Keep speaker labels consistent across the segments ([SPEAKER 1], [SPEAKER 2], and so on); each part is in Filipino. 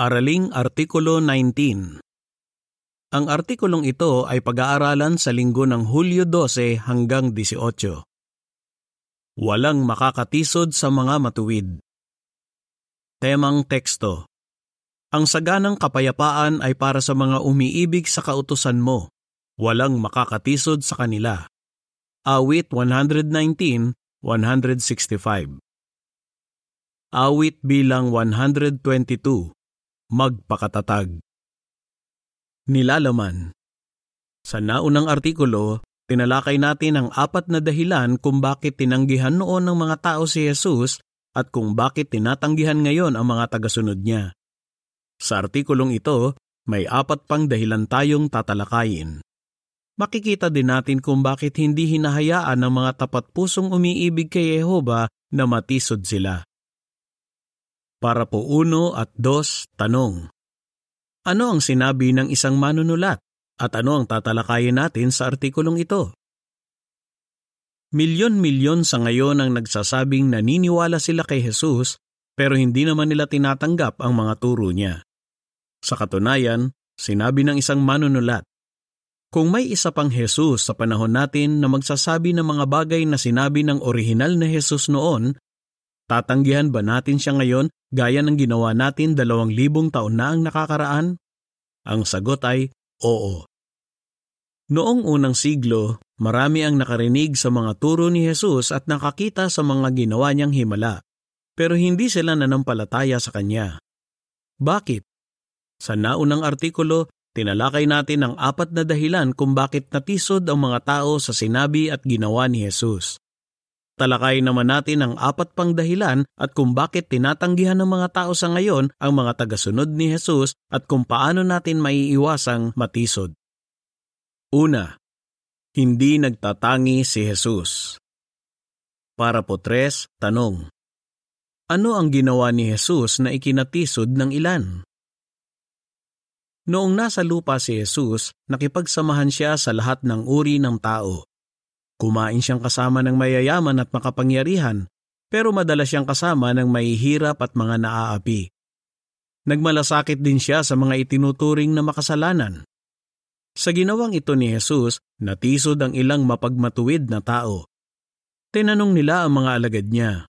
[SPEAKER 1] Araling Artikulo 19 Ang artikulong ito ay pag-aaralan sa linggo ng Hulyo 12 hanggang 18. Walang makakatisod sa mga matuwid. Temang teksto Ang saganang kapayapaan ay para sa mga umiibig sa kautusan mo. Walang makakatisod sa kanila. Awit 119, 165 Awit bilang 122 Magpakatatag Nilalaman Sa naunang artikulo, tinalakay natin ang apat na dahilan kung bakit tinanggihan noon ng mga tao si Jesus at kung bakit tinatanggihan ngayon ang mga tagasunod niya. Sa artikulong ito, may apat pang dahilan tayong tatalakayin makikita din natin kung bakit hindi hinahayaan ng mga tapat pusong umiibig kay Jehova na matisod sila. Para po uno at dos, tanong. Ano ang sinabi ng isang manunulat at ano ang tatalakayin natin sa artikulong ito? Milyon-milyon sa ngayon ang nagsasabing naniniwala sila kay Jesus pero hindi naman nila tinatanggap ang mga turo niya. Sa katunayan, sinabi ng isang manunulat, kung may isa pang Jesus sa panahon natin na magsasabi ng mga bagay na sinabi ng orihinal na Jesus noon, tatanggihan ba natin siya ngayon gaya ng ginawa natin dalawang libong taon na ang nakakaraan? Ang sagot ay oo. Noong unang siglo, marami ang nakarinig sa mga turo ni Jesus at nakakita sa mga ginawa niyang himala, pero hindi sila nanampalataya sa kanya. Bakit? Sa naunang artikulo, Tinalakay natin ang apat na dahilan kung bakit natisod ang mga tao sa sinabi at ginawa ni Jesus. Talakay naman natin ang apat pang dahilan at kung bakit tinatanggihan ng mga tao sa ngayon ang mga tagasunod ni Jesus at kung paano natin maiiwasang matisod. Una, hindi nagtatangi si Jesus. Para po tres, tanong. Ano ang ginawa ni Jesus na ikinatisod ng ilan? Noong nasa lupa si Jesus, nakipagsamahan siya sa lahat ng uri ng tao. Kumain siyang kasama ng mayayaman at makapangyarihan, pero madalas siyang kasama ng mahihirap at mga naaapi. Nagmalasakit din siya sa mga itinuturing na makasalanan. Sa ginawang ito ni Jesus, natisod ang ilang mapagmatuwid na tao. Tinanong nila ang mga alagad niya,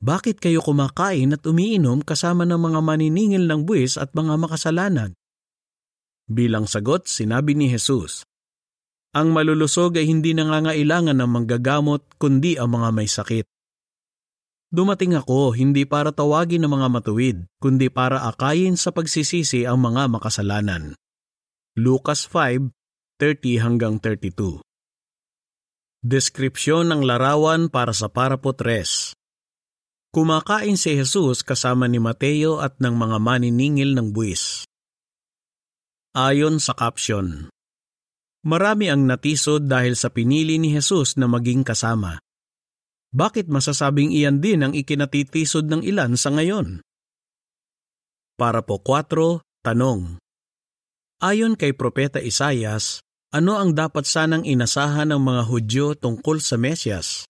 [SPEAKER 1] Bakit kayo kumakain at umiinom kasama ng mga maniningil ng buwis at mga makasalanan? Bilang sagot, sinabi ni Jesus, Ang malulusog ay hindi nangangailangan ng manggagamot kundi ang mga may sakit. Dumating ako hindi para tawagin ng mga matuwid, kundi para akayin sa pagsisisi ang mga makasalanan. Lucas 5:30 hanggang 32. Deskripsyon ng larawan para sa parapo 3. Kumakain si Jesus kasama ni Mateo at ng mga maniningil ng buwis. Ayon sa caption, Marami ang natisod dahil sa pinili ni Jesus na maging kasama. Bakit masasabing iyan din ang ikinatitisod ng ilan sa ngayon? Para po 4, tanong. Ayon kay Propeta Isayas, ano ang dapat sanang inasahan ng mga Hudyo tungkol sa Mesyas?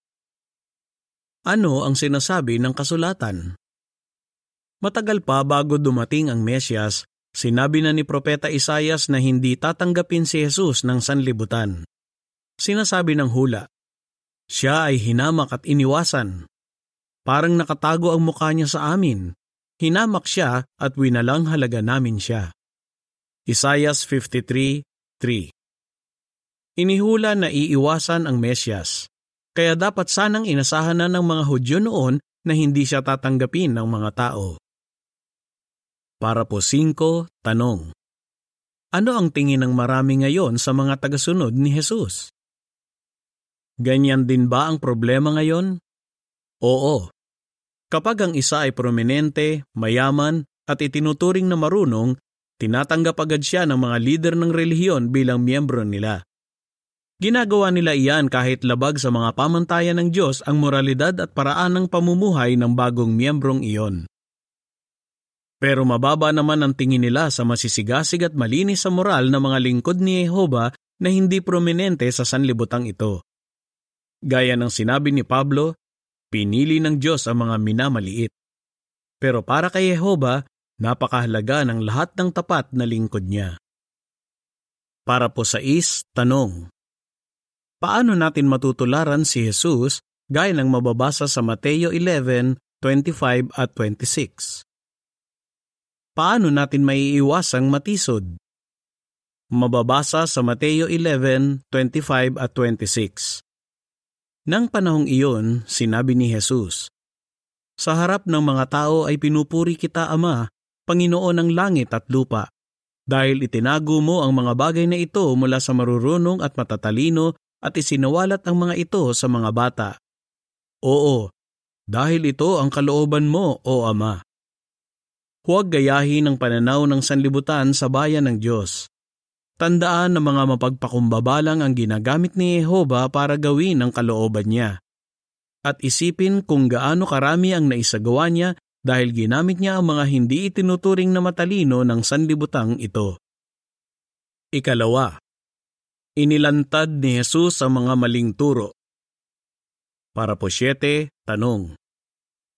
[SPEAKER 1] Ano ang sinasabi ng kasulatan? Matagal pa bago dumating ang Mesyas, Sinabi na ni Propeta Isayas na hindi tatanggapin si Jesus ng sanlibutan. Sinasabi ng hula, Siya ay hinamak at iniwasan. Parang nakatago ang mukha niya sa amin. Hinamak siya at winalang halaga namin siya. Isayas 53.3 Inihula na iiwasan ang Mesyas, kaya dapat sanang inasahan na ng mga Hudyo noon na hindi siya tatanggapin ng mga tao. Para po 5, tanong. Ano ang tingin ng marami ngayon sa mga tagasunod ni Jesus? Ganyan din ba ang problema ngayon? Oo. Kapag ang isa ay prominente, mayaman, at itinuturing na marunong, tinatanggap agad siya ng mga lider ng relihiyon bilang miyembro nila. Ginagawa nila iyan kahit labag sa mga pamantayan ng Diyos ang moralidad at paraan ng pamumuhay ng bagong miyembrong iyon. Pero mababa naman ang tingin nila sa masisigasig at malinis sa moral ng mga lingkod ni Jehova na hindi prominente sa sanlibutang ito. Gaya ng sinabi ni Pablo, pinili ng Diyos ang mga minamaliit. Pero para kay Jehova, Napakahalaga ng lahat ng tapat na lingkod niya. Para po sa is, tanong. Paano natin matutularan si Jesus gaya ng mababasa sa Mateo 11, 25 at 26? Paano natin maiiwasang matisod? Mababasa sa Mateo 11, 25 at 26. Nang panahong iyon, sinabi ni Jesus, Sa harap ng mga tao ay pinupuri kita, Ama, Panginoon ng langit at lupa, dahil itinago mo ang mga bagay na ito mula sa marurunong at matatalino at isinawalat ang mga ito sa mga bata. Oo, dahil ito ang kalooban mo, O Ama. Huwag gayahin ang pananaw ng sanlibutan sa bayan ng Diyos. Tandaan na mga mapagpakumbaba lang ang ginagamit ni Jehova para gawin ang kalooban niya. At isipin kung gaano karami ang naisagawa niya dahil ginamit niya ang mga hindi itinuturing na matalino ng sanlibutang ito. Ikalawa, Inilantad ni Jesus ang mga maling turo. Para po siyete, tanong.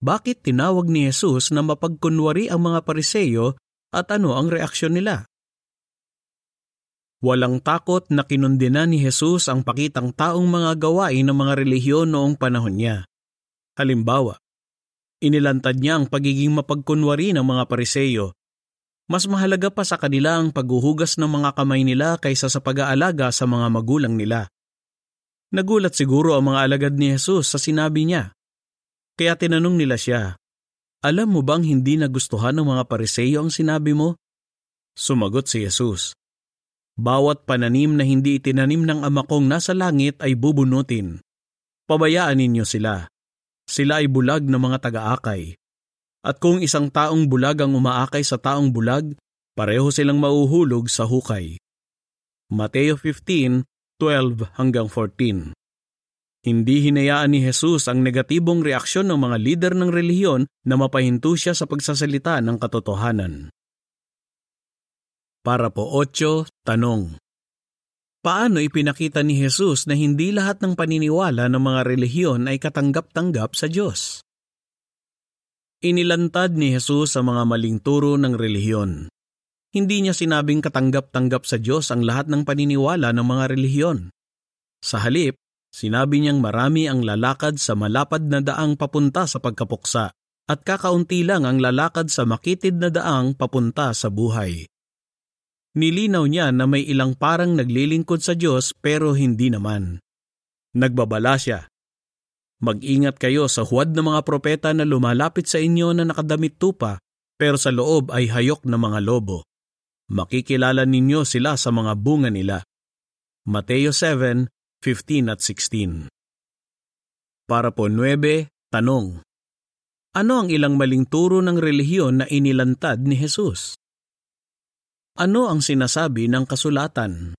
[SPEAKER 1] Bakit tinawag ni Jesus na mapagkunwari ang mga pariseyo at ano ang reaksyon nila? Walang takot na kinundina ni Jesus ang pakitang taong mga gawain ng mga relihiyon noong panahon niya. Halimbawa, inilantad niya ang pagiging mapagkunwari ng mga pariseyo mas mahalaga pa sa kanila ang paghuhugas ng mga kamay nila kaysa sa pag-aalaga sa mga magulang nila. Nagulat siguro ang mga alagad ni Jesus sa sinabi niya. Kaya tinanong nila siya, Alam mo bang hindi nagustuhan ng mga pariseyo ang sinabi mo? Sumagot si Jesus, Bawat pananim na hindi itinanim ng ama kong nasa langit ay bubunutin. Pabayaan ninyo sila. Sila ay bulag na mga taga-akay at kung isang taong bulag ang umaakay sa taong bulag, pareho silang mauhulog sa hukay. Mateo 15:12 hanggang 14 Hindi hinayaan ni Jesus ang negatibong reaksyon ng mga lider ng relihiyon na mapahinto siya sa pagsasalita ng katotohanan. Para po 8, tanong. Paano ipinakita ni Jesus na hindi lahat ng paniniwala ng mga relihiyon ay katanggap-tanggap sa Diyos? Inilantad ni Jesus sa mga maling turo ng relihiyon. Hindi niya sinabing katanggap-tanggap sa Diyos ang lahat ng paniniwala ng mga relihiyon. Sa halip, sinabi niyang marami ang lalakad sa malapad na daang papunta sa pagkapuksa at kakaunti lang ang lalakad sa makitid na daang papunta sa buhay. Nilinaw niya na may ilang parang naglilingkod sa Diyos pero hindi naman. Nagbabala siya Mag-ingat kayo sa huwad ng mga propeta na lumalapit sa inyo na nakadamit tupa, pero sa loob ay hayok na mga lobo. Makikilala ninyo sila sa mga bunga nila. Mateo 7:15 at 16 Para po 9, tanong. Ano ang ilang maling turo ng relihiyon na inilantad ni Jesus? Ano ang sinasabi ng kasulatan?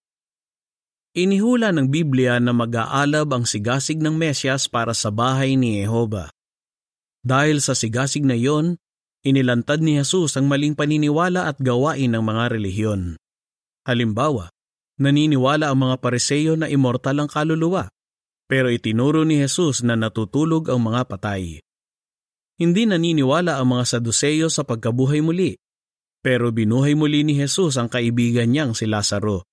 [SPEAKER 1] Inihula ng Biblia na mag-aalab ang sigasig ng Mesyas para sa bahay ni Jehova. Dahil sa sigasig na iyon, inilantad ni Jesus ang maling paniniwala at gawain ng mga relihiyon. Halimbawa, naniniwala ang mga pareseyo na immortal ang kaluluwa, pero itinuro ni Jesus na natutulog ang mga patay. Hindi naniniwala ang mga saduseyo sa pagkabuhay muli, pero binuhay muli ni Jesus ang kaibigan niyang si Lazaro.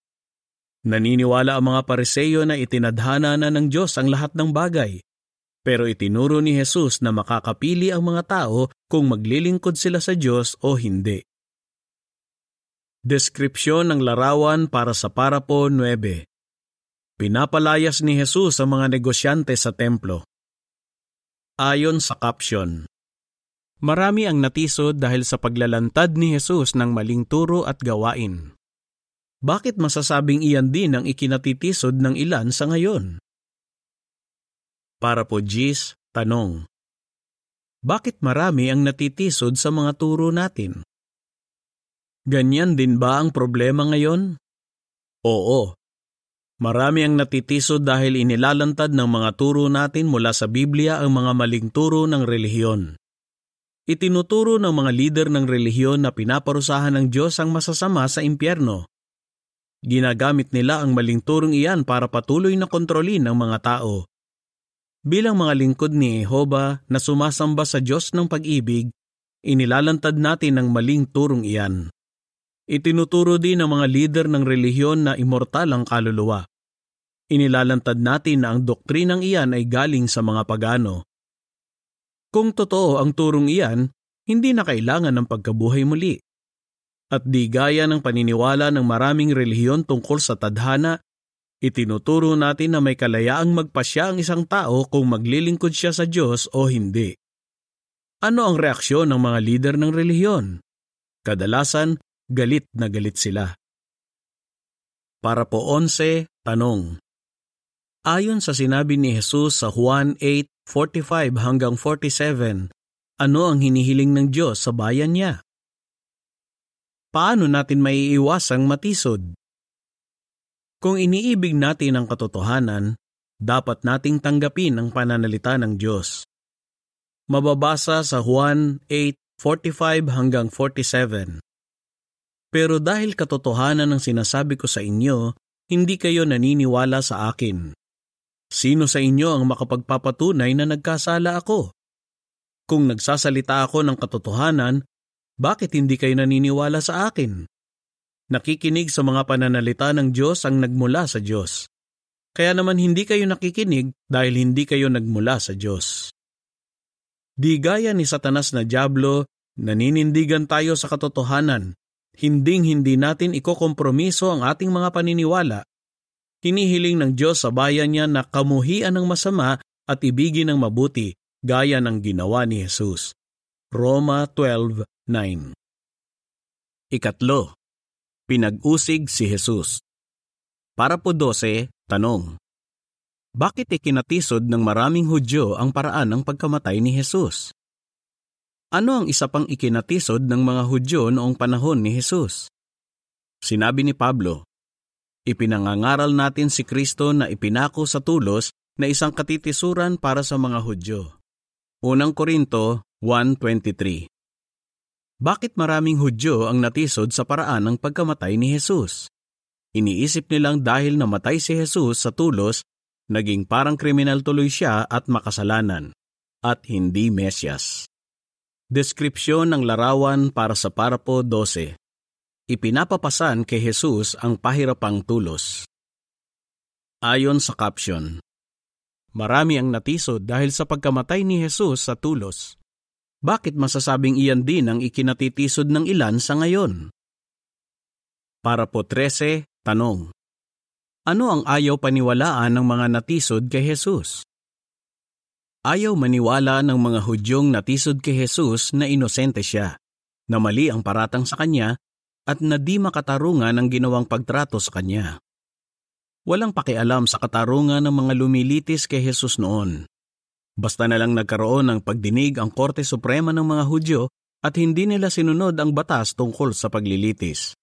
[SPEAKER 1] Naniniwala ang mga pariseyo na itinadhana na ng Diyos ang lahat ng bagay. Pero itinuro ni Jesus na makakapili ang mga tao kung maglilingkod sila sa Diyos o hindi. Deskripsyon ng larawan para sa Parapo 9 Pinapalayas ni Jesus ang mga negosyante sa templo. Ayon sa caption, Marami ang natisod dahil sa paglalantad ni Jesus ng maling turo at gawain. Bakit masasabing iyan din ang ikinatitisod ng ilan sa ngayon? Para po Gis, tanong. Bakit marami ang natitisod sa mga turo natin? Ganyan din ba ang problema ngayon? Oo. Marami ang natitisod dahil inilalantad ng mga turo natin mula sa Biblia ang mga maling turo ng relihiyon. Itinuturo ng mga lider ng relihiyon na pinaparusahan ng Diyos ang masasama sa impyerno Ginagamit nila ang maling turong iyan para patuloy na kontrolin ang mga tao. Bilang mga lingkod ni Jehova na sumasamba sa Diyos ng pag-ibig, inilalantad natin ang maling turong iyan. Itinuturo din ng mga lider ng relihiyon na immortal ang kaluluwa. Inilalantad natin na ang doktrinang iyan ay galing sa mga pagano. Kung totoo ang turong iyan, hindi na kailangan ng pagkabuhay muli. At di gaya ng paniniwala ng maraming relihiyon tungkol sa tadhana, itinuturo natin na may kalayaang magpasya ang isang tao kung maglilingkod siya sa Diyos o hindi. Ano ang reaksyon ng mga lider ng relihiyon? Kadalasan, galit na galit sila. Para po 11, tanong. Ayon sa sinabi ni Jesus sa Juan 8:45 hanggang 47, ano ang hinihiling ng Diyos sa bayan niya? Paano natin maiiwasang matisod? Kung iniibig natin ang katotohanan, dapat nating tanggapin ang pananalita ng Diyos. Mababasa sa Juan 8:45 hanggang 47. Pero dahil katotohanan ang sinasabi ko sa inyo, hindi kayo naniniwala sa akin. Sino sa inyo ang makapagpapatunay na nagkasala ako? Kung nagsasalita ako ng katotohanan, bakit hindi kayo naniniwala sa akin? Nakikinig sa mga pananalita ng Diyos ang nagmula sa Diyos. Kaya naman hindi kayo nakikinig dahil hindi kayo nagmula sa Diyos. Di gaya ni Satanas na Diablo, naninindigan tayo sa katotohanan. Hinding-hindi natin ikokompromiso ang ating mga paniniwala Hinihiling ng Diyos sa bayan niya na kamuhian ng masama at ibigin ng mabuti gaya ng ginawa ni Jesus. Roma 12.9 Ikatlo, pinag-usig si Jesus. Para po 12, tanong. Bakit ikinatisod ng maraming Hudyo ang paraan ng pagkamatay ni Jesus? Ano ang isa pang ikinatisod ng mga Hudyo noong panahon ni Jesus? Sinabi ni Pablo, Ipinangangaral natin si Kristo na ipinako sa tulos na isang katitisuran para sa mga Hudyo. Unang Korinto 1.23 Bakit maraming Hudyo ang natisod sa paraan ng pagkamatay ni Jesus? Iniisip nilang dahil namatay si Jesus sa tulos, naging parang kriminal tuloy siya at makasalanan, at hindi Mesyas. Deskripsyon ng larawan para sa Parapo 12 ipinapapasan kay Jesus ang pahirapang tulos. Ayon sa caption, Marami ang natisod dahil sa pagkamatay ni Jesus sa tulos. Bakit masasabing iyan din ang ikinatitisod ng ilan sa ngayon? Para po 13, tanong. Ano ang ayaw paniwalaan ng mga natisod kay Jesus? Ayaw maniwala ng mga Hudyong natisod kay Jesus na inosente siya, na mali ang paratang sa kanya at na di makatarungan ang ginawang pagtrato sa kanya. Walang pakialam sa katarungan ng mga lumilitis kay Jesus noon. Basta na lang nagkaroon ng pagdinig ang Korte Suprema ng mga Hudyo at hindi nila sinunod ang batas tungkol sa paglilitis.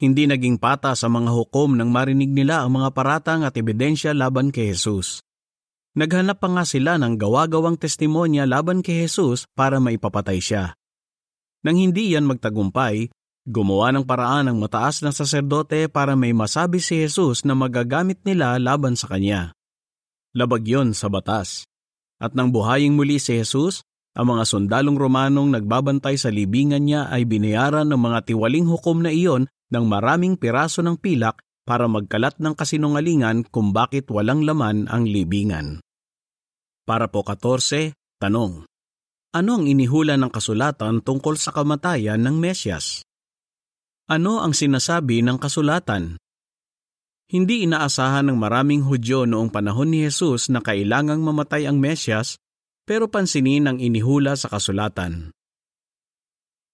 [SPEAKER 1] Hindi naging pata sa mga hukom nang marinig nila ang mga paratang at ebidensya laban kay Jesus. Naghanap pa nga sila ng gawa-gawang testimonya laban kay Jesus para maipapatay siya. Nang hindi yan magtagumpay, Gumawa ng paraan ng mataas na saserdote para may masabi si Jesus na magagamit nila laban sa kanya. Labag yon sa batas. At nang buhaying muli si Jesus, ang mga sundalong Romanong nagbabantay sa libingan niya ay binayaran ng mga tiwaling hukom na iyon ng maraming piraso ng pilak para magkalat ng kasinungalingan kung bakit walang laman ang libingan. Para po 14, tanong. Ano ang inihula ng kasulatan tungkol sa kamatayan ng Mesyas? Ano ang sinasabi ng kasulatan? Hindi inaasahan ng maraming Hudyo noong panahon ni Jesus na kailangang mamatay ang Mesyas, pero pansinin ang inihula sa kasulatan.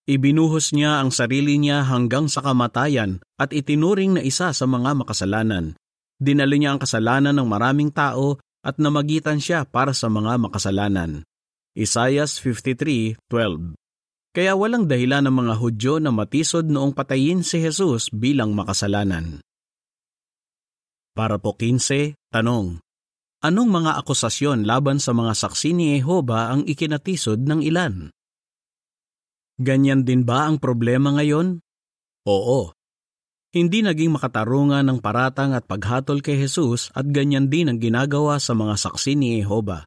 [SPEAKER 1] Ibinuhos niya ang sarili niya hanggang sa kamatayan at itinuring na isa sa mga makasalanan. Dinalo niya ang kasalanan ng maraming tao at namagitan siya para sa mga makasalanan. Isaiah 53:12 kaya walang dahilan ng mga Hudyo na matisod noong patayin si Jesus bilang makasalanan. Para po 15, tanong. Anong mga akusasyon laban sa mga saksi ni Jehova ang ikinatisod ng ilan? Ganyan din ba ang problema ngayon? Oo. Hindi naging makatarungan ng paratang at paghatol kay Jesus at ganyan din ang ginagawa sa mga saksi ni Jehova.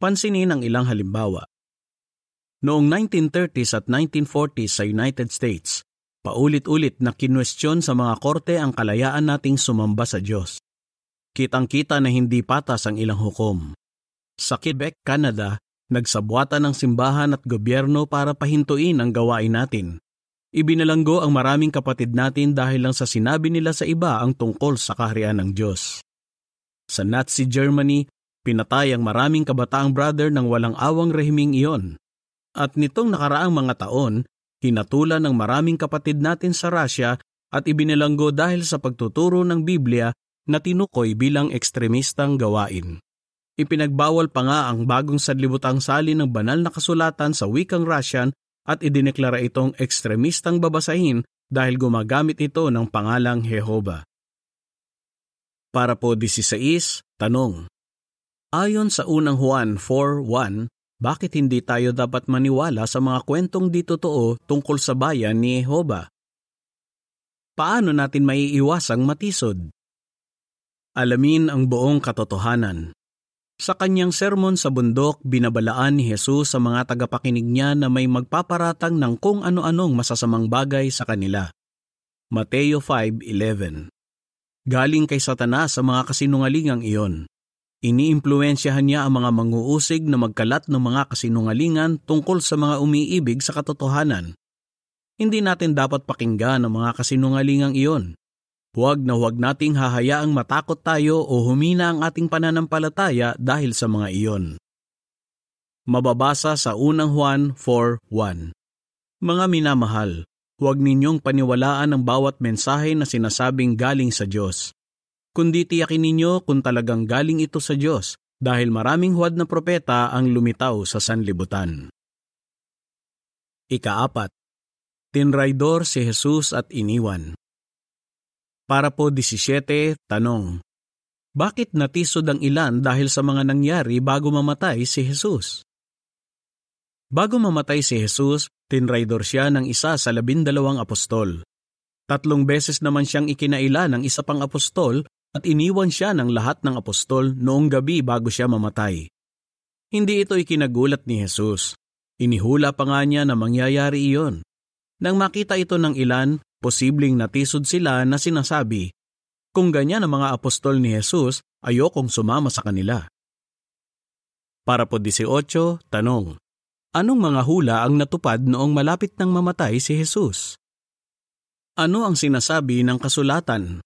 [SPEAKER 1] Pansinin ang ilang halimbawa. Noong 1930s at 1940s sa United States, paulit-ulit na kinwestiyon sa mga korte ang kalayaan nating sumamba sa Diyos. Kitang-kita na hindi patas ang ilang hukom. Sa Quebec, Canada, nagsabwatan ng simbahan at gobyerno para pahintuin ang gawain natin. Ibinalanggo ang maraming kapatid natin dahil lang sa sinabi nila sa iba ang tungkol sa kaharian ng Diyos. Sa Nazi Germany, pinatay ang maraming kabataang brother ng walang awang rehiming iyon. At nitong nakaraang mga taon, hinatulan ng maraming kapatid natin sa Russia at ibinilanggo dahil sa pagtuturo ng Biblia na tinukoy bilang ekstremistang gawain. Ipinagbawal pa nga ang bagong sadlibutang sali ng banal na kasulatan sa wikang Russian at idineklara itong ekstremistang babasahin dahil gumagamit ito ng pangalang Jehova. Para po 16, tanong. Ayon sa unang Juan 4.1, bakit hindi tayo dapat maniwala sa mga kwentong di totoo tungkol sa bayan ni Jehova? Paano natin maiiwasang matisod? Alamin ang buong katotohanan. Sa kanyang sermon sa bundok, binabalaan ni Jesus sa mga tagapakinig niya na may magpaparatang ng kung ano-anong masasamang bagay sa kanila. Mateo 5.11 Galing kay Satanas sa mga kasinungalingang iyon. Iniimpluensyahan niya ang mga manguusig na magkalat ng mga kasinungalingan tungkol sa mga umiibig sa katotohanan. Hindi natin dapat pakinggan ang mga kasinungalingang iyon. Huwag na huwag nating hahayaang matakot tayo o humina ang ating pananampalataya dahil sa mga iyon. Mababasa sa unang Juan 4.1 Mga minamahal, huwag ninyong paniwalaan ang bawat mensahe na sinasabing galing sa Diyos kundi tiyakin ninyo kung talagang galing ito sa Diyos dahil maraming huwad na propeta ang lumitaw sa sanlibutan. Ikaapat, tinraidor si Jesus at iniwan. Para po 17, tanong. Bakit natisod ang ilan dahil sa mga nangyari bago mamatay si Jesus? Bago mamatay si Jesus, tinraidor siya ng isa sa labindalawang apostol. Tatlong beses naman siyang ikinaila ng isa pang apostol at iniwan siya ng lahat ng apostol noong gabi bago siya mamatay. Hindi ito ikinagulat ni Jesus. Inihula pa nga niya na mangyayari iyon. Nang makita ito ng ilan, posibleng natisod sila na sinasabi, Kung ganyan ang mga apostol ni Jesus, ayokong sumama sa kanila. Para po 18, tanong. Anong mga hula ang natupad noong malapit nang mamatay si Jesus? Ano ang sinasabi ng kasulatan?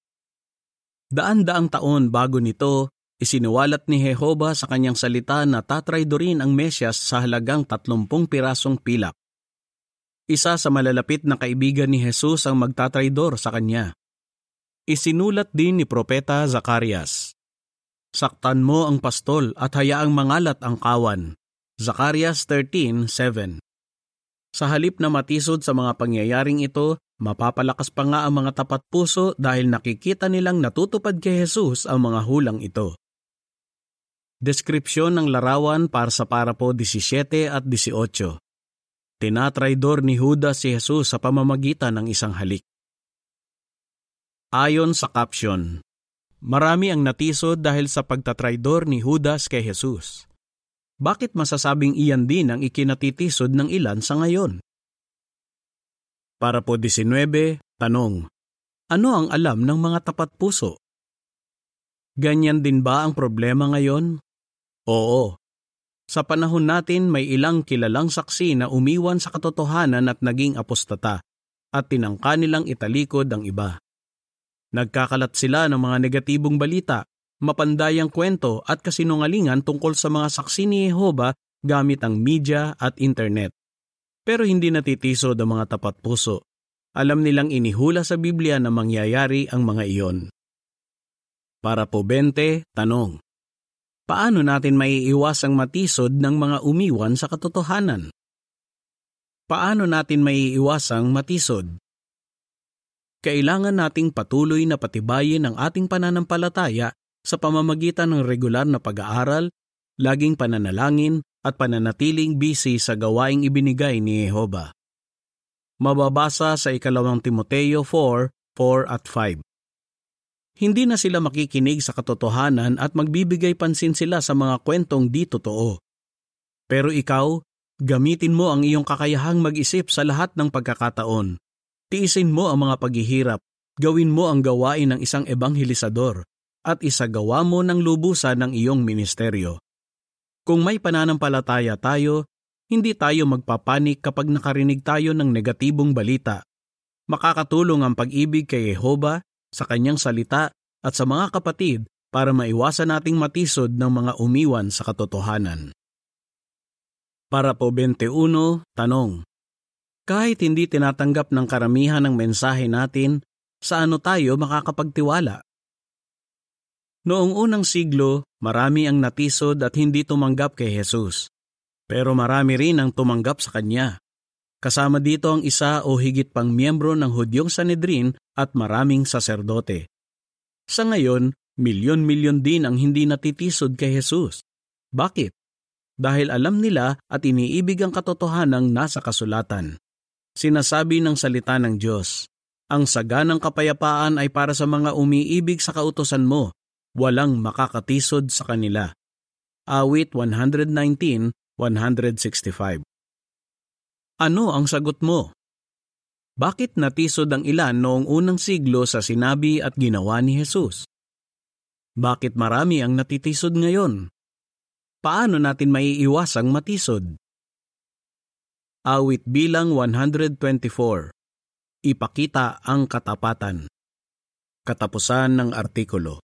[SPEAKER 1] Daan-daang taon bago nito, isiniwalat ni Jehova sa kanyang salita na tatraydorin ang Mesyas sa halagang tatlumpung pirasong pilak. Isa sa malalapit na kaibigan ni Jesus ang magtatraydor sa kanya. Isinulat din ni Propeta Zacarias. Saktan mo ang pastol at hayaang mangalat ang kawan. Zacarias 13.7 Sa halip na matisod sa mga pangyayaring ito, Mapapalakas pa nga ang mga tapat puso dahil nakikita nilang natutupad kay Jesus ang mga hulang ito. Deskripsyon ng larawan para sa parapo 17 at 18. Tinatraidor ni Judas si Jesus sa pamamagitan ng isang halik. Ayon sa caption, marami ang natisod dahil sa pagtatraidor ni Judas kay Jesus. Bakit masasabing iyan din ang ikinatitisod ng ilan sa ngayon? Para po 19, tanong. Ano ang alam ng mga tapat puso? Ganyan din ba ang problema ngayon? Oo. Sa panahon natin may ilang kilalang saksi na umiwan sa katotohanan at naging apostata at tinangka nilang italikod ang iba. Nagkakalat sila ng mga negatibong balita, mapandayang kwento at kasinungalingan tungkol sa mga saksi ni Jehova gamit ang media at internet. Pero hindi natitisod ang mga tapat puso. Alam nilang inihula sa Biblia na mangyayari ang mga iyon. Para po 20, tanong. Paano natin maiiwasang matisod ng mga umiwan sa katotohanan? Paano natin maiiwasang matisod? Kailangan nating patuloy na patibayin ang ating pananampalataya sa pamamagitan ng regular na pag-aaral, laging pananalangin at pananatiling busy sa gawaing ibinigay ni Jehova. Mababasa sa ikalawang Timoteo 4, 4 at 5. Hindi na sila makikinig sa katotohanan at magbibigay pansin sila sa mga kwentong di totoo. Pero ikaw, Gamitin mo ang iyong kakayahang mag-isip sa lahat ng pagkakataon. Tiisin mo ang mga paghihirap. Gawin mo ang gawain ng isang ebanghelisador at isagawa mo ng lubusan ng iyong ministeryo. Kung may pananampalataya tayo, hindi tayo magpapanik kapag nakarinig tayo ng negatibong balita. Makakatulong ang pag-ibig kay Jehova sa kanyang salita at sa mga kapatid para maiwasan nating matisod ng mga umiwan sa katotohanan. Para po 21, tanong. Kahit hindi tinatanggap ng karamihan ng mensahe natin, sa ano tayo makakapagtiwala? Noong unang siglo, marami ang natisod at hindi tumanggap kay Jesus. Pero marami rin ang tumanggap sa Kanya. Kasama dito ang isa o higit pang miyembro ng Hudyong Sanedrin at maraming saserdote. Sa ngayon, milyon-milyon din ang hindi natitisod kay Jesus. Bakit? dahil alam nila at iniibig ang katotohanang nasa kasulatan. Sinasabi ng salita ng Diyos, ang saganang kapayapaan ay para sa mga umiibig sa kautosan mo, walang makakatisod sa kanila. Awit 119-165 Ano ang sagot mo? Bakit natisod ang ilan noong unang siglo sa sinabi at ginawa ni Jesus? Bakit marami ang natitisod ngayon? paano natin maiiwasang matisod? Awit bilang 124 Ipakita ang katapatan Katapusan ng artikulo